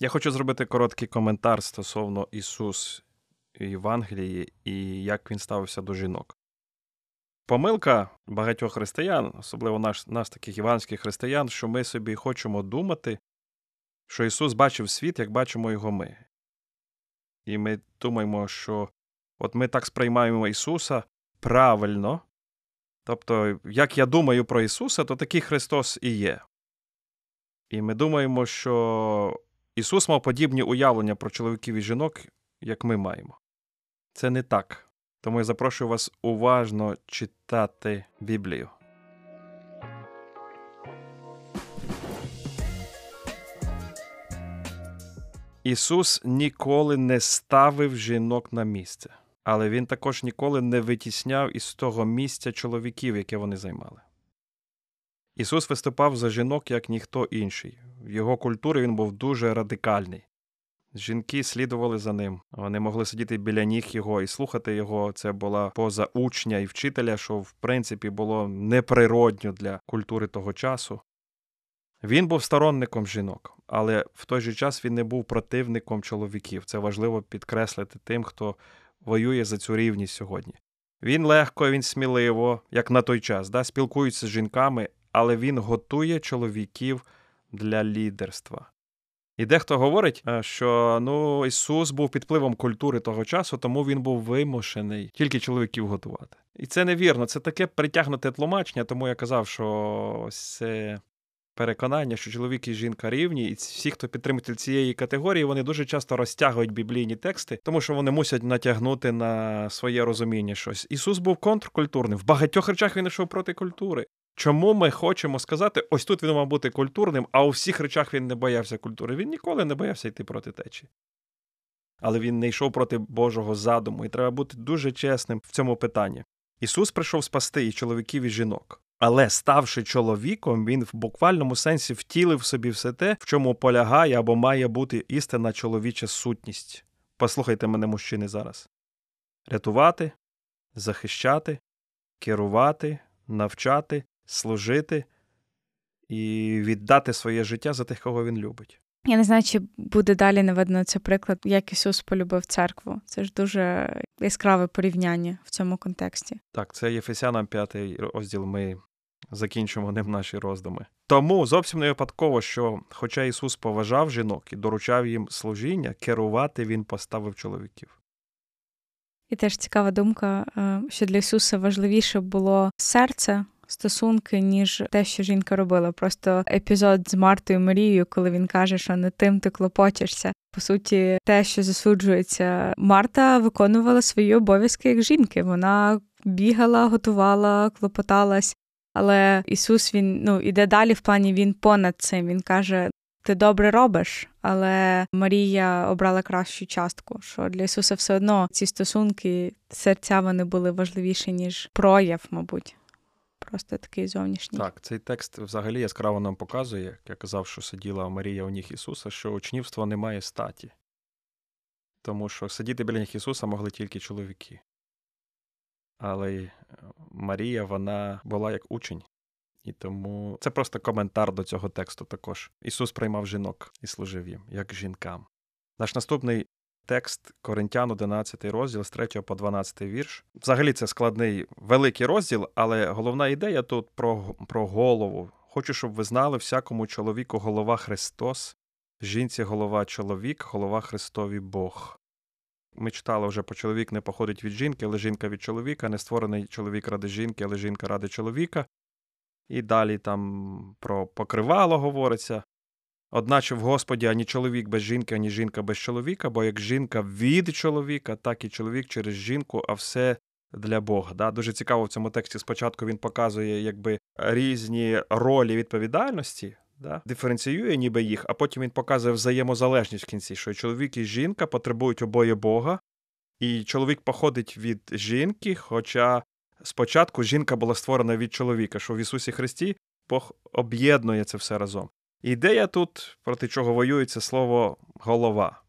Я хочу зробити короткий коментар стосовно Ісус Євангелії і як він ставився до жінок. Помилка багатьох християн, особливо наш, нас, таких іванських християн, що ми собі хочемо думати, що Ісус бачив світ, як бачимо його ми. І ми думаємо, що от ми так сприймаємо Ісуса правильно. Тобто, як я думаю про Ісуса, то такий Христос і є. І ми думаємо, що Ісус мав подібні уявлення про чоловіків і жінок, як ми маємо. Це не так. Тому я запрошую вас уважно читати Біблію. Ісус ніколи не ставив жінок на місце, але Він також ніколи не витісняв із того місця чоловіків, яке вони займали. Ісус виступав за жінок як ніхто інший. В його культурі він був дуже радикальний. Жінки слідували за ним. Вони могли сидіти біля ніг його і слухати його. Це була поза учня і вчителя, що в принципі було неприродньо для культури того часу. Він був сторонником жінок, але в той же час він не був противником чоловіків. Це важливо підкреслити тим, хто воює за цю рівність сьогодні. Він легко, він сміливо, як на той час, да, спілкується з жінками, але він готує чоловіків для лідерства. І дехто говорить, е, що ну Ісус був під впливом культури того часу, тому він був вимушений тільки чоловіків готувати. І це невірно, це таке притягнуте тлумачення, тому я казав, що це переконання, що чоловік і жінка рівні, і всі, хто підтримує цієї категорії, вони дуже часто розтягують біблійні тексти, тому що вони мусять натягнути на своє розуміння щось. Ісус був контркультурним. В багатьох речах він йшов проти культури. Чому ми хочемо сказати, ось тут він мав бути культурним, а у всіх речах він не боявся культури. Він ніколи не боявся йти проти течі. Але він не йшов проти Божого задуму, і треба бути дуже чесним в цьому питанні. Ісус прийшов спасти і чоловіків, і жінок. Але, ставши чоловіком, він в буквальному сенсі втілив собі все те, в чому полягає або має бути істинна чоловіча сутність. Послухайте мене, мужчини, зараз: рятувати, захищати, керувати, навчати, служити і віддати своє життя за тих, кого він любить. Я не знаю, чи буде далі наведено це приклад, як Ісус полюбив церкву. Це ж дуже яскраве порівняння в цьому контексті. Так, це Єфесянам 5 розділ. Ми закінчимо ним наші роздуми. Тому зовсім не випадково, що, хоча Ісус поважав жінок і доручав їм служіння, керувати він поставив чоловіків. І теж цікава думка, е, що для Ісуса важливіше було серце стосунки, ніж те, що жінка робила. Просто епізод з Мартою Марією, коли він каже, що не тим ти клопочешся. По суті, те, що засуджується, Марта виконувала свої обов'язки як жінки. Вона бігала, готувала, клопоталась. Але Ісус він ну іде далі в плані він понад цим. Він каже: Ти добре робиш, але Марія обрала кращу частку. Що для Ісуса все одно ці стосунки, серця вони були важливіші, ніж прояв, мабуть просто такий зовнішній. Так, цей текст взагалі яскраво нам показує, як я казав, що сиділа Марія у ніг Ісуса, що учнівство не має статі. Тому що сидіти біля ніг Ісуса могли тільки чоловіки. Але е, Марія, вона була як учень. І тому це просто коментар до цього тексту також. Ісус приймав жінок і служив їм, як жінкам. Наш наступний текст Коринтян, 11 розділ з 3 по 12 вірш. Взагалі це складний великий розділ, але головна ідея тут про, про голову. Хочу, щоб ви знали, всякому чоловіку голова Христос, жінці голова чоловік, голова Христові Бог. Ми читали вже, по чоловік не походить від жінки, але жінка від чоловіка, не створений чоловік ради жінки, але жінка ради чоловіка. І далі там про покривало говориться. Одначе в Господі ані чоловік без жінки, ані жінка без чоловіка, бо як жінка від чоловіка, так і чоловік через жінку, а все для Бога. Да? Дуже цікаво в цьому тексті. Спочатку він показує якби різні ролі відповідальності, да? диференціює ніби їх, а потім він показує взаємозалежність в кінці, що чоловік і жінка потребують обоє Бога, і чоловік походить від жінки, хоча спочатку жінка була створена від чоловіка, що в Ісусі Христі Бог об'єднує це все разом. Ідея тут, проти чого воюється слово голова.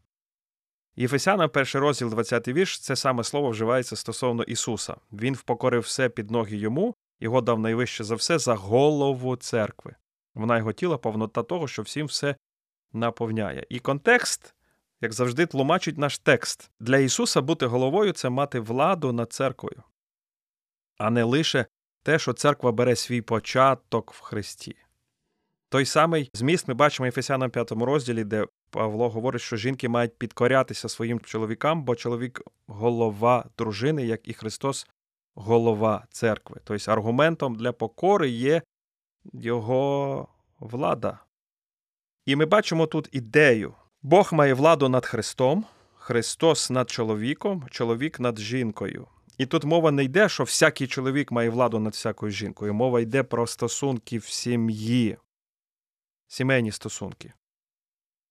Єфесяна, перший розділ, 20 вірш, це саме слово вживається стосовно Ісуса. Він впокорив все під ноги йому, його дав найвище за все за голову церкви. Вона його тіла повнота того, що всім все наповняє. І контекст, як завжди, тлумачить наш текст. Для Ісуса бути головою це мати владу над церквою, а не лише те, що церква бере свій початок в Христі. Той самий зміст ми бачимо Ефесянам 5 розділі, де Павло говорить, що жінки мають підкорятися своїм чоловікам, бо чоловік голова дружини, як і Христос, голова церкви. Тобто аргументом для покори є його влада. І ми бачимо тут ідею. Бог має владу над Христом, Христос над чоловіком, чоловік над жінкою. І тут мова не йде, що всякий чоловік має владу над всякою жінкою. Мова йде про стосунки в сім'ї, сімейні стосунки.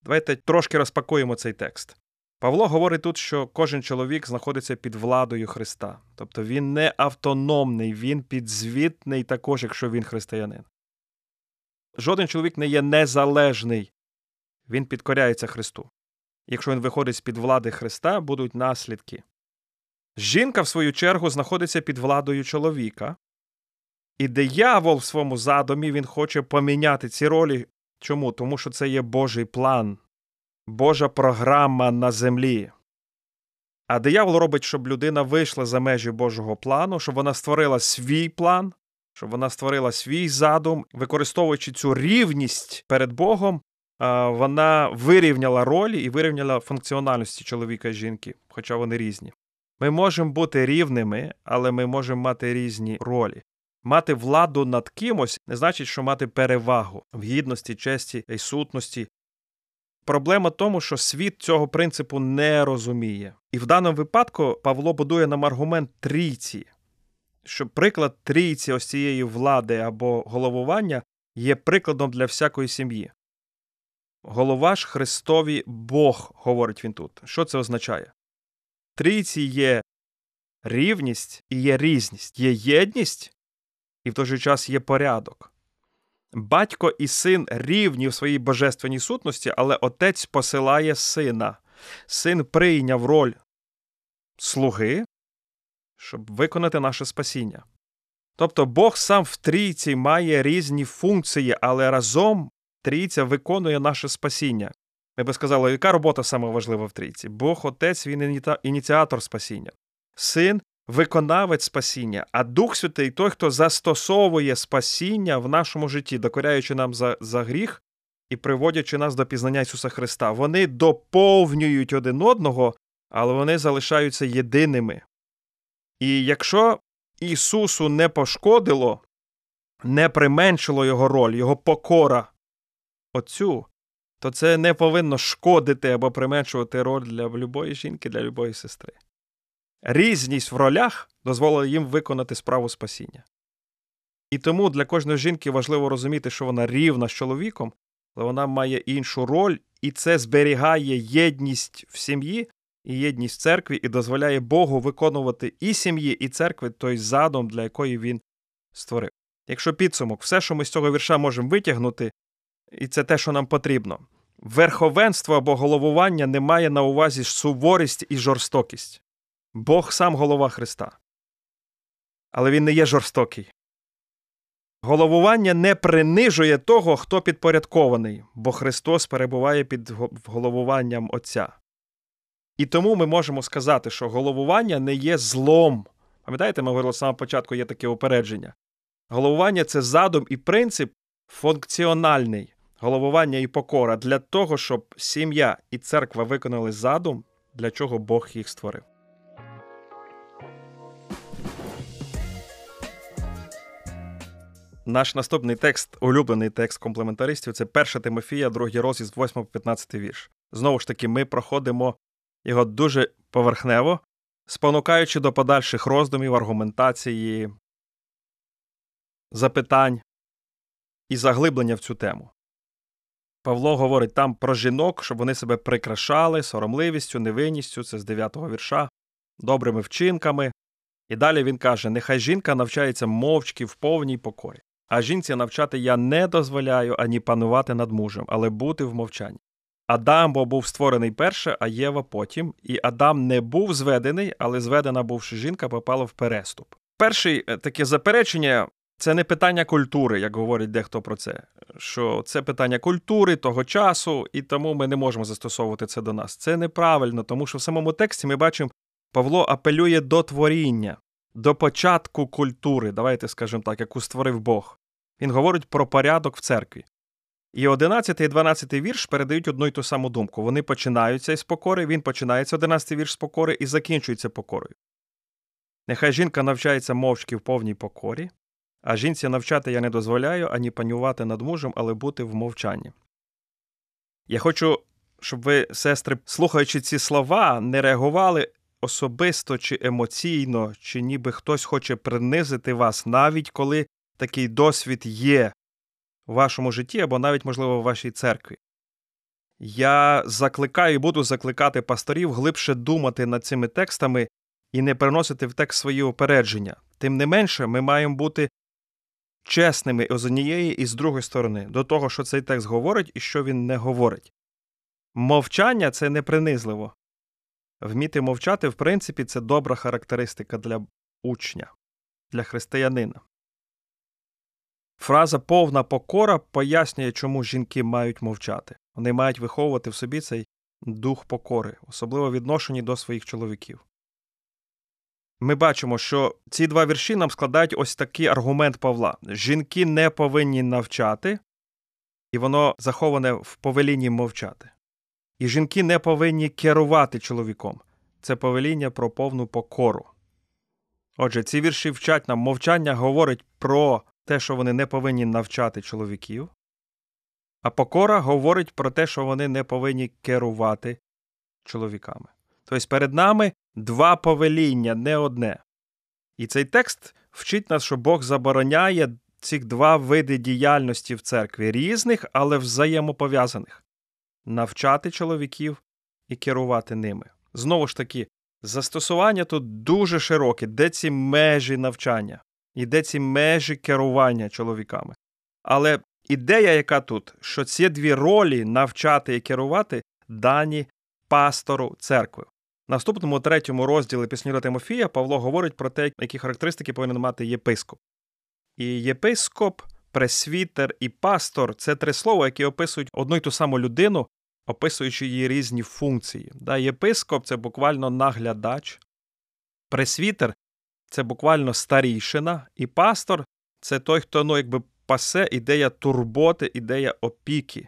Давайте трошки розпакуємо цей текст. Павло говорить тут, що кожен чоловік знаходиться під владою Христа. Тобто він не автономний, він підзвітний також, якщо він християнин. Жоден чоловік не є незалежний, він підкоряється Христу. Якщо він виходить з під влади Христа, будуть наслідки. Жінка, в свою чергу, знаходиться під владою чоловіка, і диявол в своєму задумі він хоче поміняти ці ролі. Чому? Тому що це є Божий план, Божа програма на землі. А диявол робить, щоб людина вийшла за межі Божого плану, щоб вона створила свій план, щоб вона створила свій задум, використовуючи цю рівність перед Богом, вона вирівняла ролі і вирівняла функціональності чоловіка і жінки, хоча вони різні. Ми можемо бути рівними, але ми можемо мати різні ролі. Мати владу над кимось не значить, що мати перевагу в гідності, честі і сутності. Проблема в тому, що світ цього принципу не розуміє. І в даному випадку Павло будує нам аргумент трійці, що приклад трійці ось цієї влади або головування є прикладом для всякої сім'ї. Голова ж Христові Бог, говорить він тут. Що це означає? Трійці є рівність і є різність, є єдність і в той же час є порядок. Батько і син рівні в своїй божественній сутності, але отець посилає сина. Син прийняв роль слуги, щоб виконати наше спасіння. Тобто Бог сам в трійці має різні функції, але разом трійця виконує наше спасіння. Ми би сказали, яка робота саме важлива в трійці? Бог Отець, він ініціатор спасіння. Син виконавець спасіння, а Дух Святий той, хто застосовує спасіння в нашому житті, докоряючи нам за, за гріх і приводячи нас до пізнання Ісуса Христа. Вони доповнюють один одного, але вони залишаються єдиними. І якщо Ісусу не пошкодило, не применшило Його роль, Його покора Отцю, то це не повинно шкодити або применшувати роль для любої жінки, для любої сестри. Різність в ролях дозволила їм виконати справу спасіння. І тому для кожної жінки важливо розуміти, що вона рівна з чоловіком, але вона має іншу роль, і це зберігає єдність в сім'ї і єдність в церкві, і дозволяє Богу виконувати і сім'ї, і церкви той задум, для якої він створив. Якщо підсумок, все, що ми з цього вірша можемо витягнути, і це те, що нам потрібно. Верховенство або головування не має на увазі суворість і жорстокість. Бог сам голова Христа. Але він не є жорстокий. Головування не принижує того, хто підпорядкований, бо Христос перебуває під головуванням Отця. І тому ми можемо сказати, що головування не є злом. Пам'ятаєте, ми говорили з самого початку є таке упередження. Головування це задум і принцип функціональний головування і покора для того, щоб сім'я і церква виконали задум, для чого Бог їх створив. Наш наступний текст, улюблений текст комплементаристів, це 1 Тимофія, другий розділ з 8 по 15 вірш. Знову ж таки, ми проходимо його дуже поверхнево, спонукаючи до подальших роздумів, аргументації, запитань і заглиблення в цю тему. Павло говорить там про жінок, щоб вони себе прикрашали соромливістю, невинністю, це з 9-го вірша, добрими вчинками. І далі він каже: Нехай жінка навчається мовчки в повній покорі. А жінці навчати я не дозволяю ані панувати над мужем, але бути в мовчанні. Адам бо був створений перше, а Єва потім, і Адам не був зведений, але зведена бувши жінка, попала в переступ. Перше таке заперечення Це не питання культури, як говорить дехто про це. Що це питання культури того часу, і тому ми не можемо застосовувати це до нас. Це неправильно, тому що в самому тексті ми бачимо, Павло апелює до творіння, до початку культури, давайте скажемо так, яку створив Бог. Він говорить про порядок в церкві. І 11 і 12 вірш передають одну й ту саму думку. Вони починаються із покори, він починається 11 вірш з покори і закінчується покорою. Нехай жінка навчається мовчки в повній покорі, а жінці навчати я не дозволяю ані панювати над мужем, але бути в мовчанні. Я хочу, щоб ви, сестри, слухаючи ці слова, не реагували особисто чи емоційно, чи ніби хтось хоче принизити вас, навіть коли такий досвід є в вашому житті або навіть, можливо, в вашій церкві. Я закликаю і буду закликати пасторів глибше думати над цими текстами і не переносити в текст свої упередження. Тим не менше, ми маємо бути чесними з однієї і з другої сторони до того, що цей текст говорить і що він не говорить. Мовчання це не принизливо. Вміти мовчати, в принципі, це добра характеристика для учня, для християнина. Фраза повна покора пояснює, чому жінки мають мовчати. Вони мають виховувати в собі цей дух покори, особливо відношенні до своїх чоловіків. Ми бачимо, що ці два вірші нам складають ось такий аргумент Павла: жінки не повинні навчати, і воно заховане в повелінні мовчати. І жінки не повинні керувати чоловіком. Це повеління про повну покору. Отже, ці вірші вчать нам мовчання говорить про те, що вони не повинні навчати чоловіків, а покора говорить про те, що вони не повинні керувати чоловіками. Тобто перед нами два повеління, не одне. І цей текст вчить нас, що Бог забороняє ці два види діяльності в церкві різних, але взаємопов'язаних навчати чоловіків і керувати ними. Знову ж таки, застосування тут дуже широке, де ці межі навчання, і де ці межі керування чоловіками. Але ідея, яка тут, що ці дві ролі навчати і керувати, дані пастору церкви. Наступному третьому розділі Піснюра Тимофія Павло говорить про те, які характеристики повинен мати єпископ. І єпископ, пресвітер і пастор це три слова, які описують одну й ту саму людину, описуючи її різні функції. Да, Єпископ це буквально наглядач, пресвітер це буквально старійшина, і пастор це той, хто ну, якби пасе ідея турботи, ідея опіки.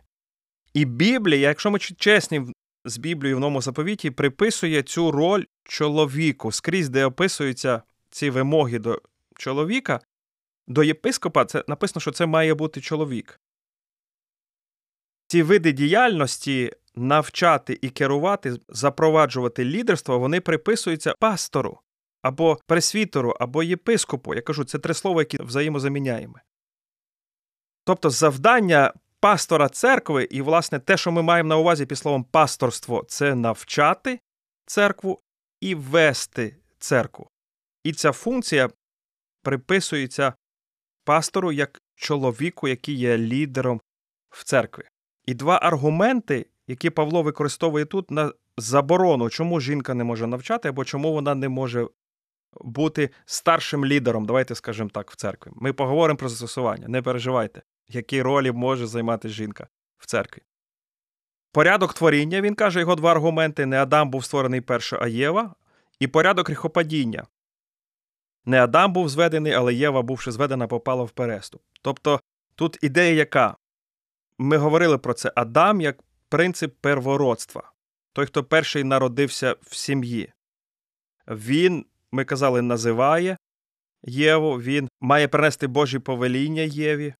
І Біблія, якщо ми чесні з Біблією в новому заповіті, приписує цю роль чоловіку, скрізь, де описуються ці вимоги до чоловіка, до єпископа це написано, що це має бути чоловік. Ці види діяльності навчати і керувати, запроваджувати лідерство, вони приписуються пастору або пресвітору, або єпископу. Я кажу, це три слова, які взаємозаміняємо. Тобто завдання пастора церкви, і, власне, те, що ми маємо на увазі під словом пасторство, це навчати церкву і вести церкву. І ця функція приписується пастору як чоловіку, який є лідером в церкві. І два аргументи, які Павло використовує тут на заборону, чому жінка не може навчати, або чому вона не може бути старшим лідером, давайте скажемо так, в церкві. Ми поговоримо про застосування, не переживайте, які ролі може займати жінка в церкві. Порядок творіння, він каже його два аргументи: не Адам був створений перше, а Єва, і порядок гріхопадіння. Не Адам був зведений, але Єва, бувши зведена, попала в переступ. Тобто тут ідея яка? Ми говорили про це Адам як принцип первородства, той, хто перший народився в сім'ї. Він ми казали, називає Єву, він має принести Божі повеління Єві,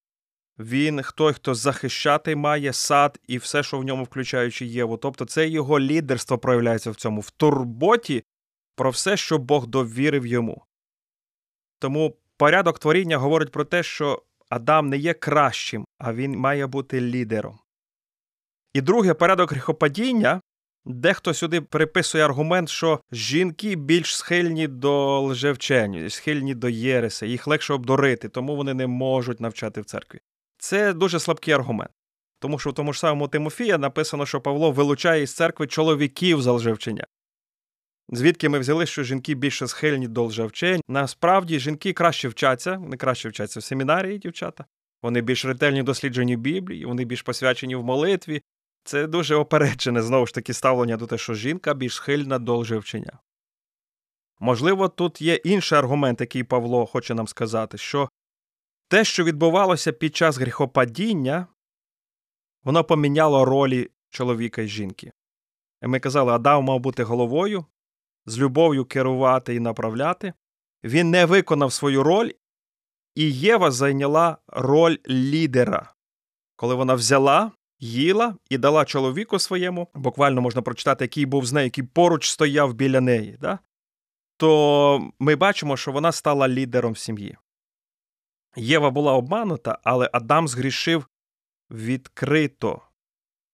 він той, хто захищати має сад і все, що в ньому включаючи Єву. Тобто це його лідерство проявляється в цьому, в турботі про все, що Бог довірив йому. Тому порядок творіння говорить про те, що Адам не є кращим, а він має бути лідером. І друге, порядок гріхопадіння Дехто сюди приписує аргумент, що жінки більш схильні до лжевчення, схильні до єреси, їх легше обдурити, тому вони не можуть навчати в церкві. Це дуже слабкий аргумент. Тому що в тому ж самому Тимофія написано, що Павло вилучає із церкви чоловіків за лжевчення. Звідки ми взяли, що жінки більше схильні до лжевчень. Насправді жінки краще вчаться, вони краще вчаться в семінарії, дівчата. Вони більш ретельні досліджені Біблії, вони більш посвячені в молитві. Це дуже опереджене, знову ж таки, ставлення до те, що жінка більш схильна до лжевчення. Можливо, тут є інший аргумент, який Павло хоче нам сказати, що те, що відбувалося під час гріхопадіння, воно поміняло ролі чоловіка і жінки. Ми казали, Адам мав бути головою, з любов'ю керувати і направляти. Він не виконав свою роль, і Єва зайняла роль лідера, коли вона взяла, їла і дала чоловіку своєму, буквально можна прочитати, який був з нею, який поруч стояв біля неї. Да? То ми бачимо, що вона стала лідером в сім'ї. Єва була обманута, але Адам згрішив відкрито.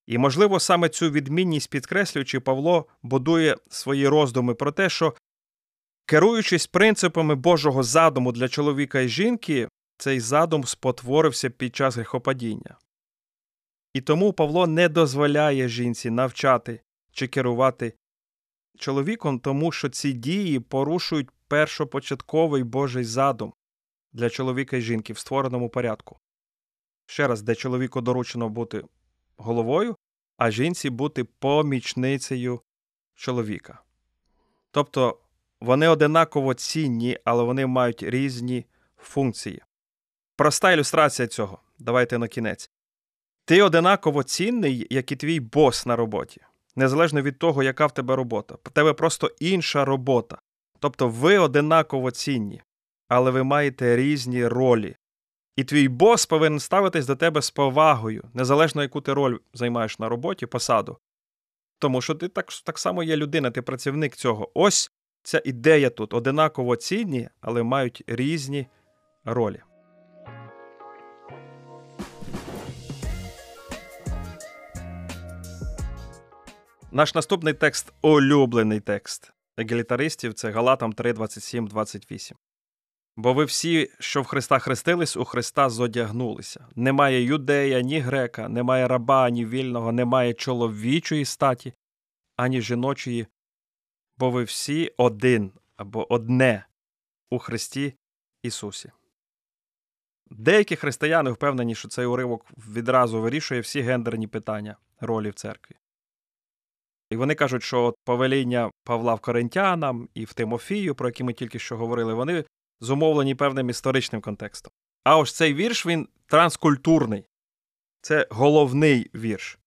І, можливо, саме цю відмінність підкреслюючи, Павло будує свої роздуми про те, що, керуючись принципами Божого задуму для чоловіка і жінки, цей задум спотворився під час гріхопадіння. І тому Павло не дозволяє жінці навчати чи керувати чоловіком, тому що ці дії порушують першопочатковий Божий задум для чоловіка і жінки в створеному порядку. Ще раз, де чоловіку доручено бути головою, а жінці бути помічницею чоловіка. Тобто вони одинаково цінні, але вони мають різні функції. Проста ілюстрація цього. Давайте на кінець. Ти одинаково цінний, як і твій бос на роботі, незалежно від того, яка в тебе робота. В тебе просто інша робота. Тобто ви одинаково цінні, але ви маєте різні ролі. І твій бос повинен ставитись до тебе з повагою, незалежно яку ти роль займаєш на роботі, посаду. Тому що ти так так само є людина, ти працівник цього. Ось ця ідея тут одинаково цінні, але мають різні ролі. Наш наступний текст улюблений текст егалітаристів це Галатам 3, 27, 28. Бо ви всі, що в Христа хрестились, у Христа зодягнулися. Немає юдея, ні грека, немає раба, ні вільного, немає чоловічої статі, ані жіночої, бо ви всі один або одне у Христі Ісусі. Деякі християни впевнені, що цей уривок відразу вирішує всі гендерні питання ролі в церкві. І вони кажуть, що от повеління Павла в Коринтянам і в Тимофію, про які ми тільки що говорили, вони зумовлені певним історичним контекстом. А ось цей вірш він транскультурний. Це головний вірш.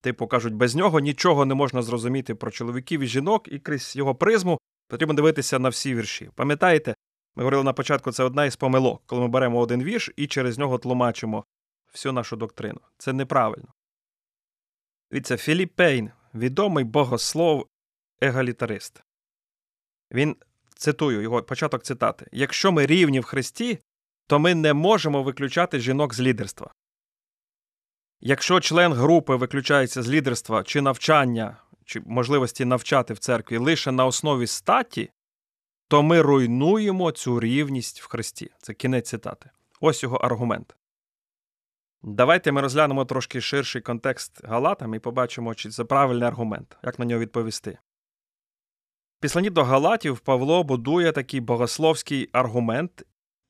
Типу кажуть, без нього нічого не можна зрозуміти про чоловіків і жінок, і крізь його призму потрібно дивитися на всі вірші. Пам'ятаєте, ми говорили на початку, це одна із помилок, коли ми беремо один вірш і через нього тлумачимо всю нашу доктрину. Це неправильно. Дивіться, Філіп Пейн, відомий богослов егалітарист. Він цитую його початок цитати: Якщо ми рівні в Христі, то ми не можемо виключати жінок з лідерства. Якщо член групи виключається з лідерства чи навчання, чи можливості навчати в церкві лише на основі статі, то ми руйнуємо цю рівність в Христі. Це кінець цитати. Ось його аргумент. Давайте ми розглянемо трошки ширший контекст Галатам і побачимо, чи це правильний аргумент, як на нього відповісти. Післані до Галатів Павло будує такий богословський аргумент,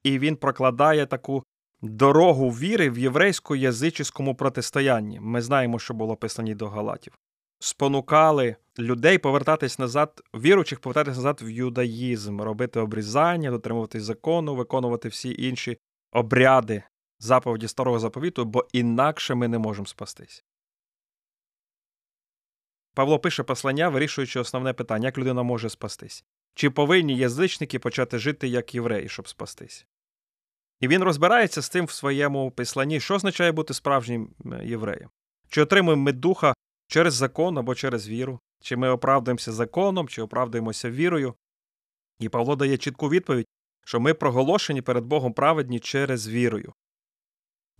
і він прокладає таку дорогу віри в єврейсько-язичському протистоянні. Ми знаємо, що було писані до Галатів. Спонукали людей повертатись назад, віруючих повертатись назад в юдаїзм, робити обрізання, дотримуватись закону, виконувати всі інші обряди заповіді старого заповіту, бо інакше ми не можемо спастись. Павло пише послання, вирішуючи основне питання, як людина може спастись. Чи повинні язичники почати жити як євреї, щоб спастись? І він розбирається з цим в своєму писанні, що означає бути справжнім євреєм. Чи отримуємо ми духа через закон або через віру, чи ми оправдуємося законом, чи оправдуємося вірою. І Павло дає чітку відповідь, що ми проголошені перед Богом праведні через вірою.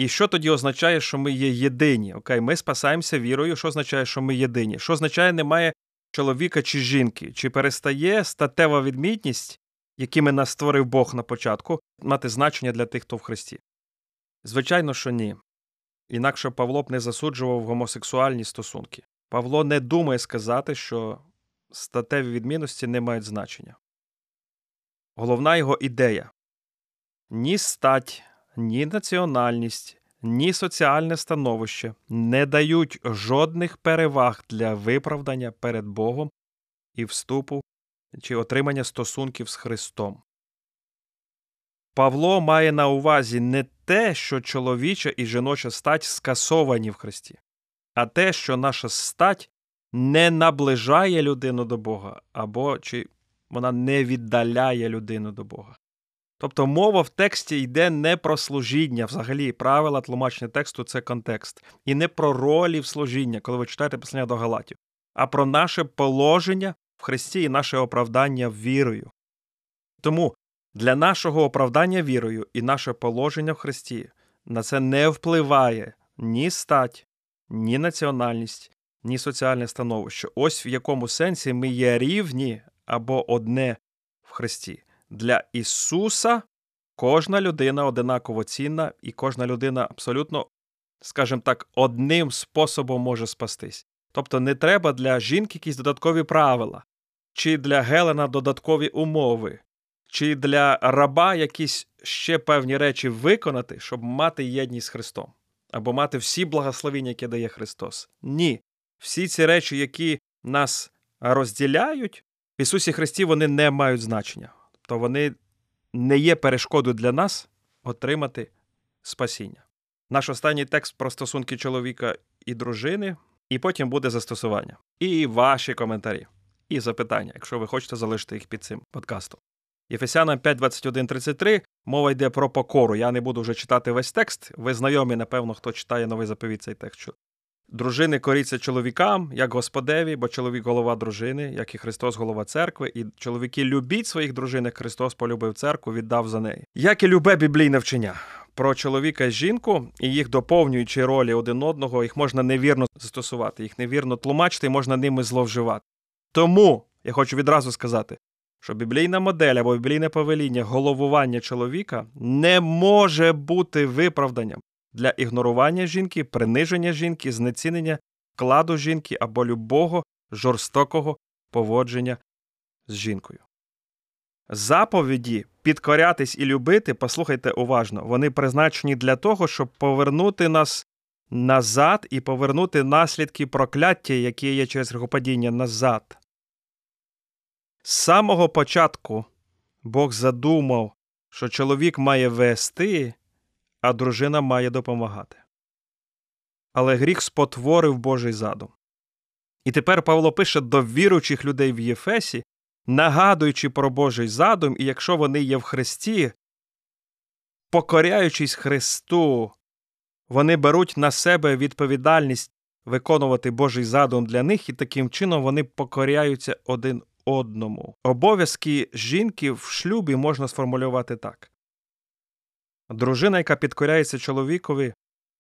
І що тоді означає, що ми є єдині? Окей, ми спасаємося вірою. Що означає, що ми єдині? Що означає, немає чоловіка чи жінки? Чи перестає статева відмітність, якими нас створив Бог на початку, мати значення для тих, хто в Христі? Звичайно, що ні. Інакше Павло б не засуджував гомосексуальні стосунки. Павло не думає сказати, що статеві відмінності не мають значення. Головна його ідея ні стать, ні національність, ні соціальне становище не дають жодних переваг для виправдання перед Богом і вступу чи отримання стосунків з Христом. Павло має на увазі не те, що чоловіча і жіноча стать скасовані в Христі, а те, що наша стать не наближає людину до Бога, або чи вона не віддаляє людину до Бога. Тобто мова в тексті йде не про служіння, взагалі правила тлумачення тексту це контекст, і не про ролі в служіння, коли ви читаєте послання до Галатів, а про наше положення в Христі і наше оправдання вірою. Тому для нашого оправдання вірою і наше положення в Христі на це не впливає ні стать, ні національність, ні соціальне становище. Ось в якому сенсі ми є рівні або одне в Христі. Для Ісуса кожна людина одинаково цінна, і кожна людина абсолютно, скажімо так, одним способом може спастись. Тобто не треба для жінки якісь додаткові правила, чи для Гелена додаткові умови, чи для раба якісь ще певні речі виконати, щоб мати єдність з Христом, або мати всі благословення, які дає Христос. Ні. Всі ці речі, які нас розділяють, в Ісусі Христі вони не мають значення то вони не є перешкодою для нас отримати спасіння. Наш останній текст про стосунки чоловіка і дружини, і потім буде застосування. І ваші коментарі, і запитання, якщо ви хочете залишити їх під цим подкастом. Єфесянам 5, 21, 33 мова йде про покору. Я не буду вже читати весь текст. Ви знайомі, напевно, хто читає новий заповідь цей текст. Дружини коріться чоловікам, як Господеві, бо чоловік голова дружини, як і Христос голова церкви, і чоловіки любіть своїх дружин, як Христос полюбив церкву, віддав за неї. Як і любе біблійне вчення про чоловіка і жінку і їх доповнюючі ролі один одного, їх можна невірно застосувати, їх невірно тлумачити, і можна ними зловживати. Тому я хочу відразу сказати, що біблійна модель або біблійне повеління головування чоловіка не може бути виправданням для ігнорування жінки, приниження жінки, знецінення вкладу жінки або любого жорстокого поводження з жінкою. Заповіді підкорятись і любити, послухайте уважно, вони призначені для того, щоб повернути нас назад і повернути наслідки прокляття, які є через грехопадіння назад. З самого початку Бог задумав, що чоловік має вести а дружина має допомагати. Але гріх спотворив Божий задум. І тепер Павло пише до віруючих людей в Єфесі, нагадуючи про Божий задум, і якщо вони є в Христі, покоряючись Христу, вони беруть на себе відповідальність виконувати Божий задум для них, і таким чином вони покоряються один одному. Обов'язки жінки в шлюбі можна сформулювати так Дружина, яка підкоряється чоловікові,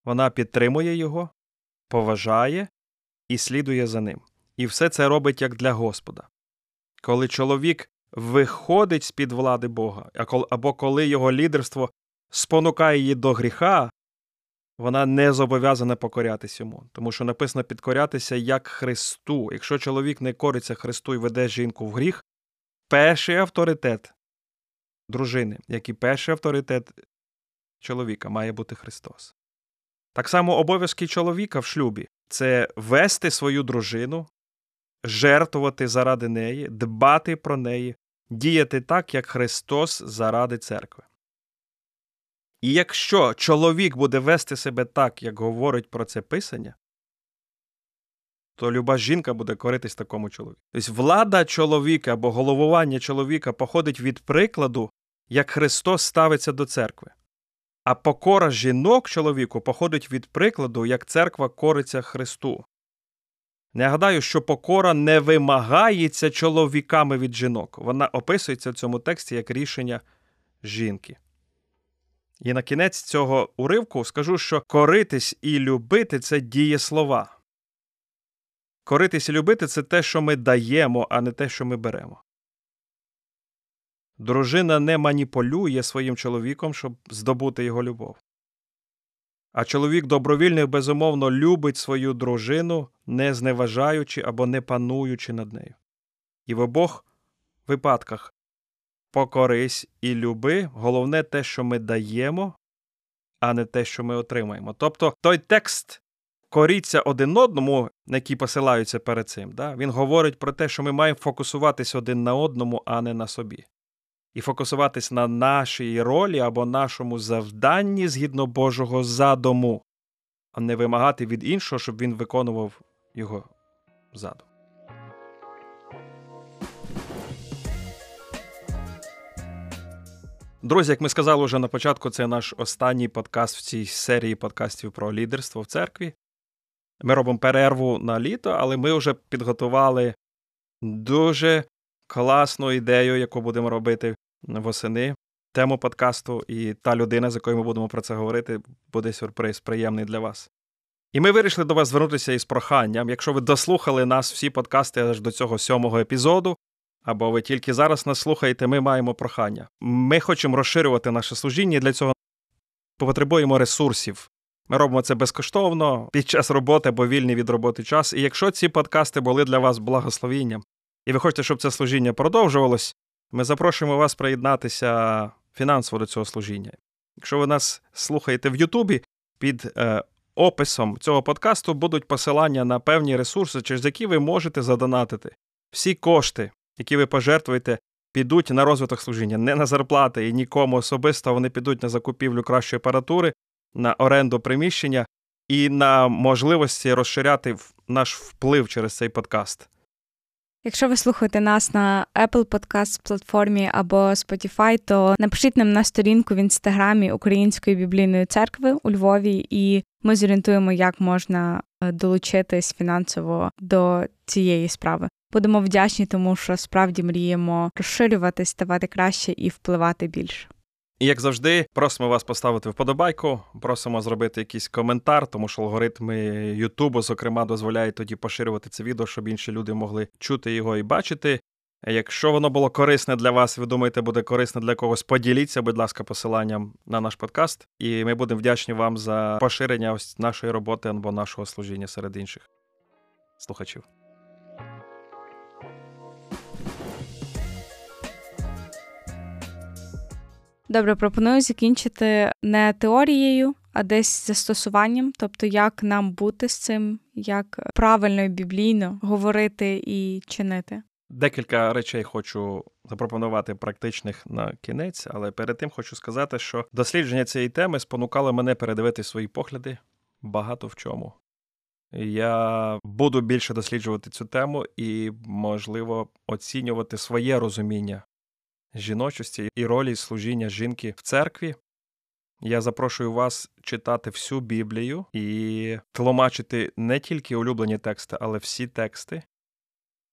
вона підтримує його, поважає і слідує за ним. І все це робить як для Господа. Коли чоловік виходить з під влади Бога, або коли його лідерство спонукає її до гріха, вона не зобов'язана покорятися йому, тому що написано підкорятися як Христу. Якщо чоловік не кориться Христу і веде жінку в гріх, перший авторитет дружини, як і перший авторитет чоловіка має бути Христос. Так само обов'язки чоловіка в шлюбі це вести свою дружину, жертвувати заради неї, дбати про неї, діяти так, як Христос заради церкви. І якщо чоловік буде вести себе так, як говорить про це Писання, то люба жінка буде коритись такому чоловіку. Тобто влада чоловіка або головування чоловіка походить від прикладу, як Христос ставиться до церкви. А покора жінок чоловіку походить від прикладу, як церква кориться Христу. Нагадаю, що покора не вимагається чоловіками від жінок. Вона описується в цьому тексті як рішення жінки. І на кінець цього уривку скажу, що коритись і любити це дієслова. Коритись і любити це те, що ми даємо, а не те, що ми беремо. Дружина не маніпулює своїм чоловіком, щоб здобути його любов. А чоловік добровільно і безумовно любить свою дружину, не зневажаючи або не пануючи над нею. І в обох випадках покорись і люби, головне те, що ми даємо, а не те, що ми отримаємо. Тобто той текст коріться один одному, на який посилаються перед цим, да? він говорить про те, що ми маємо фокусуватись один на одному, а не на собі. І фокусуватись на нашій ролі або нашому завданні згідно Божого задуму, а не вимагати від іншого, щоб він виконував його задум. Друзі, як ми сказали вже на початку, це наш останній подкаст в цій серії подкастів про лідерство в церкві. Ми робимо перерву на літо, але ми вже підготували дуже класну ідею, яку будемо робити восени. Тему подкасту, і та людина, з якою ми будемо про це говорити, буде сюрприз приємний для вас. І ми вирішили до вас звернутися із проханням. Якщо ви дослухали нас всі подкасти аж до цього сьомого епізоду, або ви тільки зараз нас слухаєте, ми маємо прохання. Ми хочемо розширювати наше служіння, і для цього потребуємо ресурсів. Ми робимо це безкоштовно під час роботи або вільний від роботи час. І якщо ці подкасти були для вас благословінням, і ви хочете, щоб це служіння продовжувалось, ми запрошуємо вас приєднатися фінансово до цього служіння. Якщо ви нас слухаєте в Ютубі, під е, описом цього подкасту будуть посилання на певні ресурси, через які ви можете задонатити. Всі кошти, які ви пожертвуєте, підуть на розвиток служіння, не на зарплати і нікому особисто, вони підуть на закупівлю кращої апаратури, на оренду приміщення і на можливості розширяти наш вплив через цей подкаст. Якщо ви слухаєте нас на Apple Podcast платформі або Spotify, то напишіть нам на сторінку в інстаграмі Української біблійної церкви у Львові, і ми зорієнтуємо, як можна е, долучитись фінансово до цієї справи. Будемо вдячні, тому що справді мріємо розширюватись, ставати краще і впливати більше. І як завжди, просимо вас поставити вподобайку, просимо зробити якийсь коментар, тому що алгоритми Ютубу, зокрема, дозволяють тоді поширювати це відео, щоб інші люди могли чути його і бачити. Якщо воно було корисне для вас, ви думаєте, буде корисне для когось, поділіться, будь ласка, посиланням на наш подкаст, і ми будемо вдячні вам за поширення ось нашої роботи або нашого служіння серед інших слухачів. Добре, пропоную закінчити не теорією, а десь застосуванням, тобто як нам бути з цим, як правильно і біблійно говорити і чинити. Декілька речей хочу запропонувати практичних на кінець, але перед тим хочу сказати, що дослідження цієї теми спонукало мене передивити свої погляди багато в чому. Я буду більше досліджувати цю тему і, можливо, оцінювати своє розуміння жіночості і ролі служіння жінки в церкві. Я запрошую вас читати всю Біблію і тлумачити не тільки улюблені тексти, але всі тексти,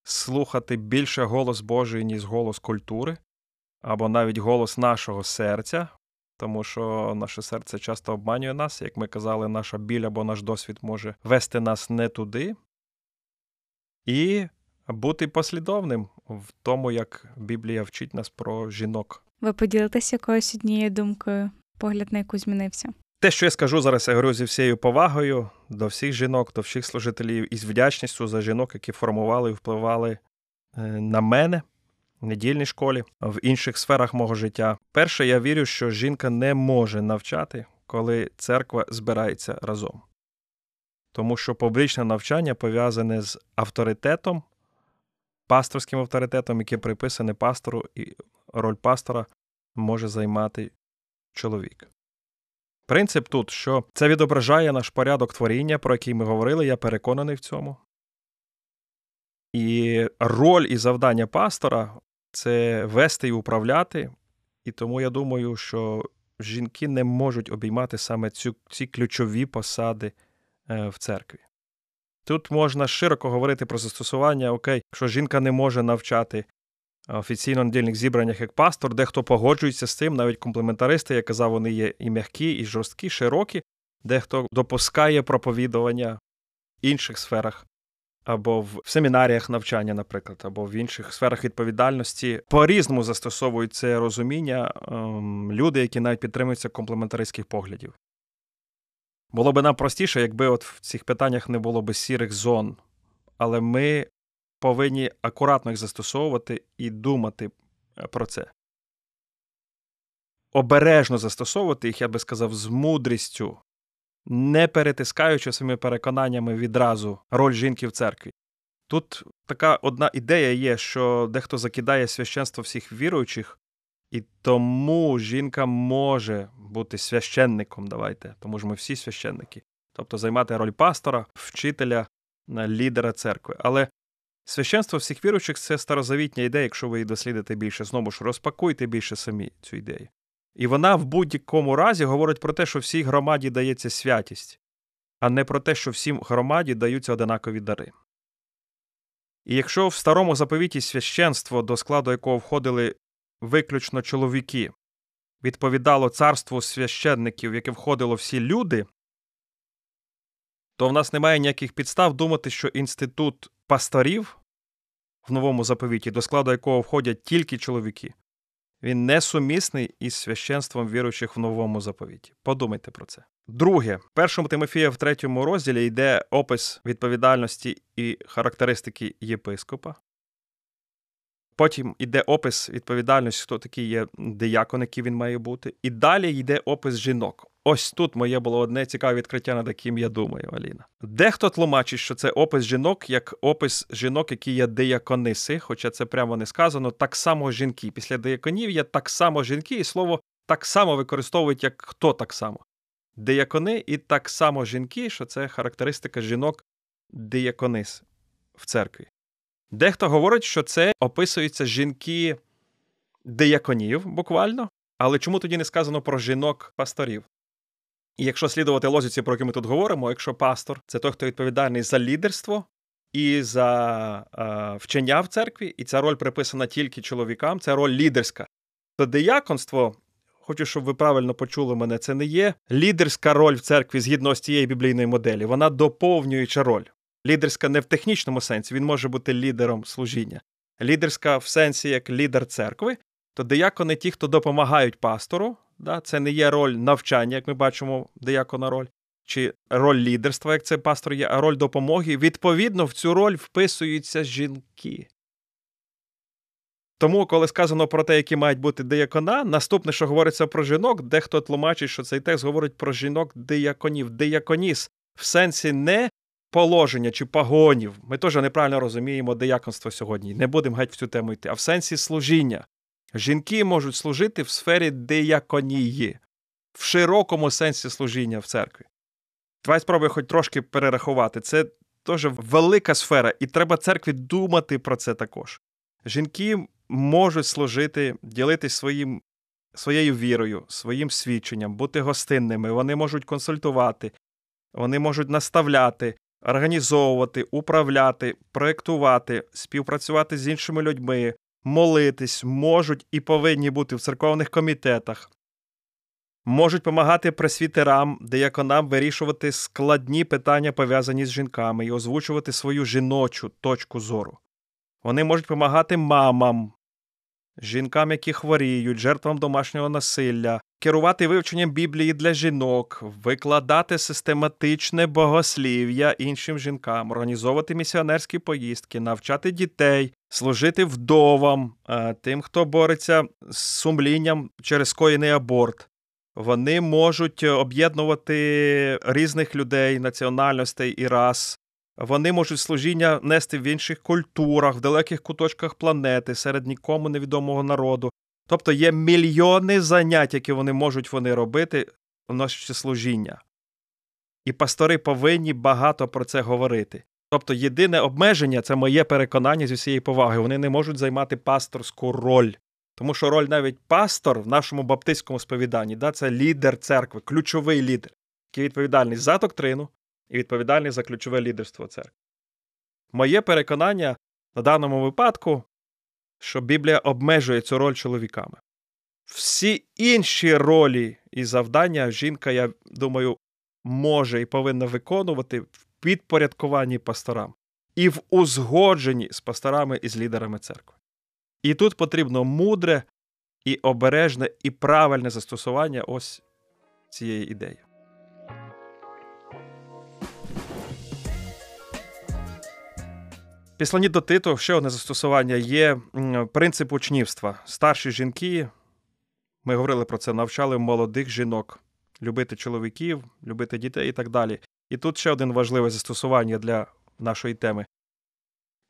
слухати більше голос Божий, ніж голос культури, або навіть голос нашого серця, тому що наше серце часто обманює нас, як ми казали, наша біль або наш досвід може вести нас не туди. І бути послідовним в тому, як Біблія вчить нас про жінок. Ви поділитеся якоюсь однією думкою, погляд на яку змінився? Те, що я скажу зараз, я говорю зі всією повагою до всіх жінок, до всіх служителів і з вдячністю за жінок, які формували і впливали е, на мене в недільній школі, в інших сферах мого життя. Перше, я вірю, що жінка не може навчати, коли церква збирається разом. Тому що публічне навчання пов'язане з авторитетом пасторським авторитетом, яке приписане пастору, і роль пастора може займати чоловік. Принцип тут, що це відображає наш порядок творіння, про який ми говорили, я переконаний в цьому. І роль і завдання пастора це вести і управляти. І тому я думаю, що жінки не можуть обіймати саме цю, ці ключові посади е, в церкві. Тут можна широко говорити про застосування, окей, якщо жінка не може навчати офіційно на недільних зібраннях як пастор, дехто погоджується з цим, навіть комплементаристи, я казав, вони є і м'які, і жорсткі, широкі, дехто допускає проповідування в інших сферах. Або в семінаріях навчання, наприклад, або в інших сферах відповідальності по різному застосовують це розуміння ем, люди, які навіть підтримуються комплементаристських поглядів. Було б нам простіше, якби от в цих питаннях не було б сірих зон. Але ми повинні акуратно їх застосовувати і думати е, про це. Обережно застосовувати їх, я би сказав, з мудрістю, не перетискаючи своїми переконаннями відразу роль жінки в церкві. Тут така одна ідея є, що дехто закидає священство всіх віруючих, і тому жінка може бути священником, давайте, тому що ми всі священники, тобто займати роль пастора, вчителя, лідера церкви. Але священство всіх віруючих це старозавітня ідея, якщо ви її дослідите більше, знову ж розпакуйте більше самі цю ідею. І вона в будь-якому разі говорить про те, що всій громаді дається святість, а не про те, що всім громаді даються одинакові дари. І якщо в старому заповіті священство, до складу якого входили виключно чоловіки, відповідало царству священників, яке входило всі люди, то в нас немає ніяких підстав думати, що інститут пасторів в новому заповіті, до складу якого входять тільки чоловіки, він несумісний із священством віруючих в новому заповіті. Подумайте про це. Друге, в першому Тимофія в третьому розділі йде опис відповідальності і характеристики єпископа. Потім йде опис відповідальності, хто такий є диякон, який він має бути. І далі йде опис жінок. Ось тут моє було одне цікаве відкриття, над яким я думаю, Аліна. Дехто тлумачить, що це опис жінок, як опис жінок, які є диякониси, хоча це прямо не сказано, так само жінки. Після дияконів є так само жінки, і слово так само використовують як хто так само. Диякони і так само жінки, що це характеристика жінок дияконис в церкві. Дехто говорить, що це описуються жінки дияконів буквально, але чому тоді не сказано про жінок-пасторів? І якщо слідувати лозіці, про яку ми тут говоримо, якщо пастор це той, хто відповідальний за лідерство і за е, вчення в церкві, і ця роль приписана тільки чоловікам, це роль лідерська, то дияконство, хочу, щоб ви правильно почули мене, це не є лідерська роль в церкві згідно з цієї біблійної моделі, вона доповнююча роль. Лідерська не в технічному сенсі, він може бути лідером служіння. Лідерська в сенсі як лідер церкви, то диякони ті, хто допомагають пастору, да, це не є роль навчання, як ми бачимо, диякона роль, чи роль лідерства, як це пастор є, а роль допомоги. Відповідно, в цю роль вписуються жінки. Тому, коли сказано про те, які мають бути диякона, наступне, що говориться про жінок, дехто тлумачить, що цей текст говорить про жінок дияконів, дияконіс в сенсі не положення чи погонів. Ми теж неправильно розуміємо дияконство сьогодні. Не будемо геть в цю тему йти, а в сенсі служіння. Жінки можуть служити в сфері дияконії, в широкому сенсі служіння в церкві. Давай спробуй хоч трошки перерахувати. Це теж велика сфера, і треба церкві думати про це також. Жінки можуть служити, ділитись своїм, своєю вірою, своїм свідченням, бути гостинними, вони можуть консультувати, вони можуть наставляти, організовувати, управляти, проєктувати, співпрацювати з іншими людьми, молитись, можуть і повинні бути в церковних комітетах, можуть допомагати пресвітерам, деяконам вирішувати складні питання, пов'язані з жінками, і озвучувати свою жіночу точку зору. Вони можуть допомагати мамам, жінкам, які хворіють, жертвам домашнього насилля, керувати вивченням Біблії для жінок, викладати систематичне богослів'я іншим жінкам, організовувати місіонерські поїздки, навчати дітей, служити вдовам, е, тим, хто бореться з сумлінням через скоєний аборт. Вони можуть об'єднувати різних людей, національностей і рас, вони можуть служіння нести в інших культурах, в далеких куточках планети, серед нікому невідомого народу. Тобто є мільйони занять, які вони можуть вони робити в наше служіння. І пастори повинні багато про це говорити. Тобто, єдине обмеження це моє переконання з усієї поваги. Вони не можуть займати пасторську роль. Тому що роль навіть пастор в нашому баптистському сповіданні да, це лідер церкви, ключовий лідер, який відповідальний за доктрину, і відповідальний за ключове лідерство церкви. Моє переконання на даному випадку, що Біблія обмежує цю роль чоловіками. Всі інші ролі і завдання жінка, я думаю, може і повинна виконувати в підпорядкуванні пасторам і в узгодженні з пасторами і з лідерами церкви. І тут потрібно мудре і обережне і правильне застосування ось цієї ідеї. Післані до Титу ще одне застосування є принцип учнівства. Старші жінки, ми говорили про це, навчали молодих жінок любити чоловіків, любити дітей і так далі. І тут ще один важливе застосування для нашої теми.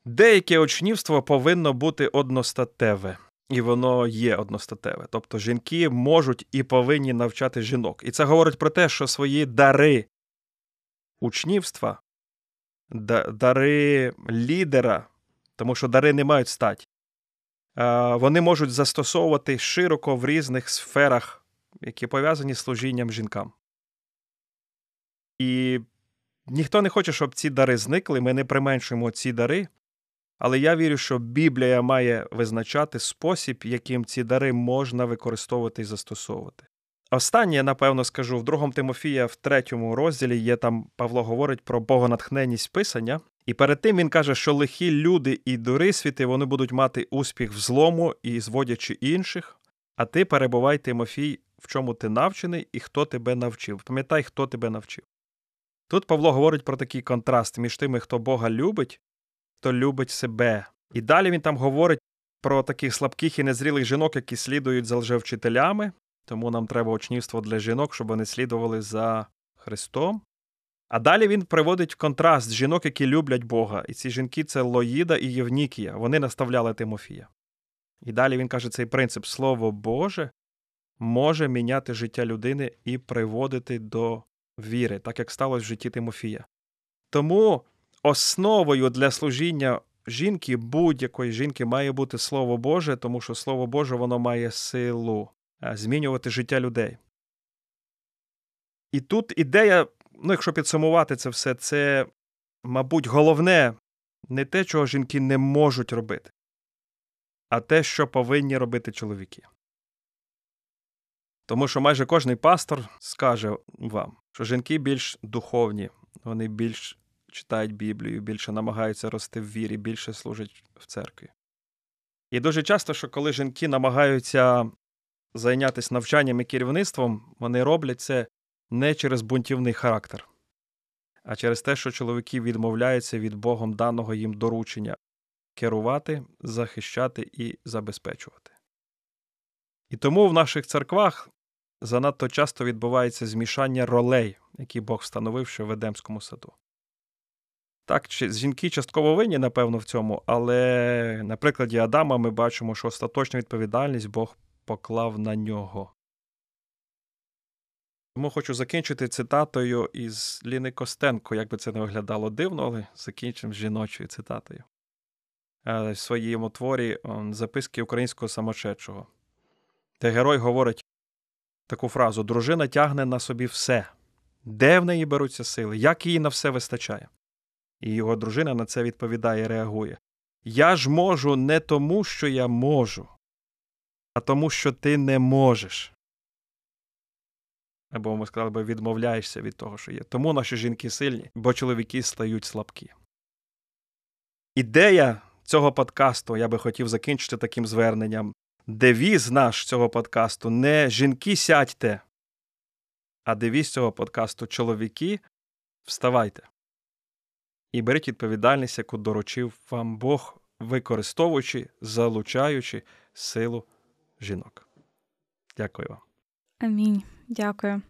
Деяке учнівство повинно бути одностатеве, і воно є одностатеве. Тобто жінки можуть і повинні навчати жінок. І це говорить про те, що свої дари учнівства, дари лідера, тому що дари не мають стать, вони можуть застосовувати широко в різних сферах, які пов'язані з служінням жінкам. І ніхто не хоче, щоб ці дари зникли. Ми не применшуємо ці дари. Але я вірю, що Біблія має визначати спосіб, яким ці дари можна використовувати і застосовувати. Останнє, напевно, скажу в другому Тимофія, в третьому розділі є там Павло говорить про богонатхненість писання, і перед тим він каже, що лихі люди і дурисвіти вони будуть мати успіх в злому і зводячи інших, а ти перебувай, Тимофій, в чому ти навчений і хто тебе навчив. Пам'ятай, хто тебе навчив. Тут Павло говорить про такий контраст між тими, хто Бога любить, хто любить себе. І далі він там говорить про таких слабких і незрілих жінок, які слідують за лжевчителями, тому нам треба учнівство для жінок, щоб вони слідували за Христом. А далі він приводить контраст жінок, які люблять Бога. І ці жінки це Лоїда і Євнікія. Вони наставляли Тимофія. І далі він каже цей принцип: Слово Боже може міняти життя людини і приводити до віри, так як сталося в житті Тимофія. Тому основою для служіння жінки, будь-якої жінки, має бути Слово Боже, тому що Слово Боже воно має силу змінювати життя людей. І тут ідея, ну, якщо підсумувати це все, це, мабуть, головне не те, чого жінки не можуть робити, а те, що повинні робити чоловіки. Тому що майже кожний пастор скаже вам, що жінки більш духовні, вони більш читають Біблію, більше намагаються рости в вірі, більше служать в церкві. І дуже часто, що коли жінки намагаються зайнятися навчанням і керівництвом, вони роблять це не через бунтівний характер, а через те, що чоловіки відмовляються від Богом даного їм доручення керувати, захищати і забезпечувати. І тому в наших церквах занадто часто відбувається змішання ролей, які Бог встановив ще в Едемському саду. Так, жінки частково винні, напевно, в цьому, але на прикладі Адама ми бачимо, що остаточну відповідальність Бог поклав на нього. Тому хочу закінчити цитатою із Ліни Костенко, як би це не виглядало дивно, але закінчимо з жіночою цитатою. Е, в своєму творі записки українського самочечого, де герой говорить таку фразу: дружина тягне на собі все. Де в неї беруться сили, як їй на все вистачає? І його дружина на це відповідає і реагує: Я ж можу не тому, що я можу, а тому, що ти не можеш. Або ми сказали би, відмовляєшся від того, що є. Тому наші жінки сильні, бо чоловіки стають слабкі. Ідея цього подкасту я би хотів закінчити таким зверненням. Девіз наш цього подкасту не жінки сядьте, а девіз цього подкасту чоловіки вставайте. І беріть відповідальність, яку доручив вам Бог, використовуючи, залучаючи силу жінок. Дякую вам. Амінь. Дякую.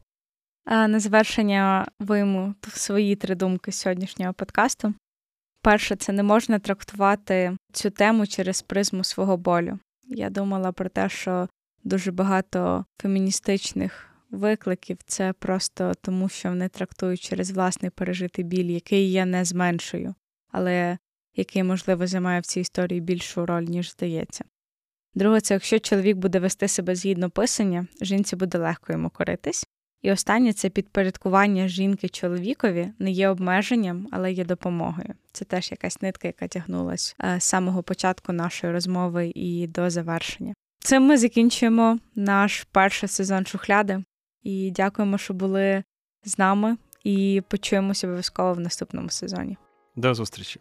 А На завершення вийму свої три думки сьогоднішнього подкасту. Перше, це не можна трактувати цю тему через призму свого болю. Я думала про те, що дуже багато феміністичних викликів це просто тому, що вони трактують через власний пережитий біль, який я не зменшую, але який, можливо, займає в цій історії більшу роль, ніж здається. Друге, це якщо чоловік буде вести себе згідно писання, жінці буде легко йому коритись. І останнє це підпорядкування жінки чоловікові не є обмеженням, але є допомогою. Це теж якась нитка, яка тягнулась е, з самого початку нашої розмови і до завершення. Цим ми закінчуємо наш перший сезон шухляди і дякуємо, що були з нами. І почуємося обов'язково в наступному сезоні. До зустрічі.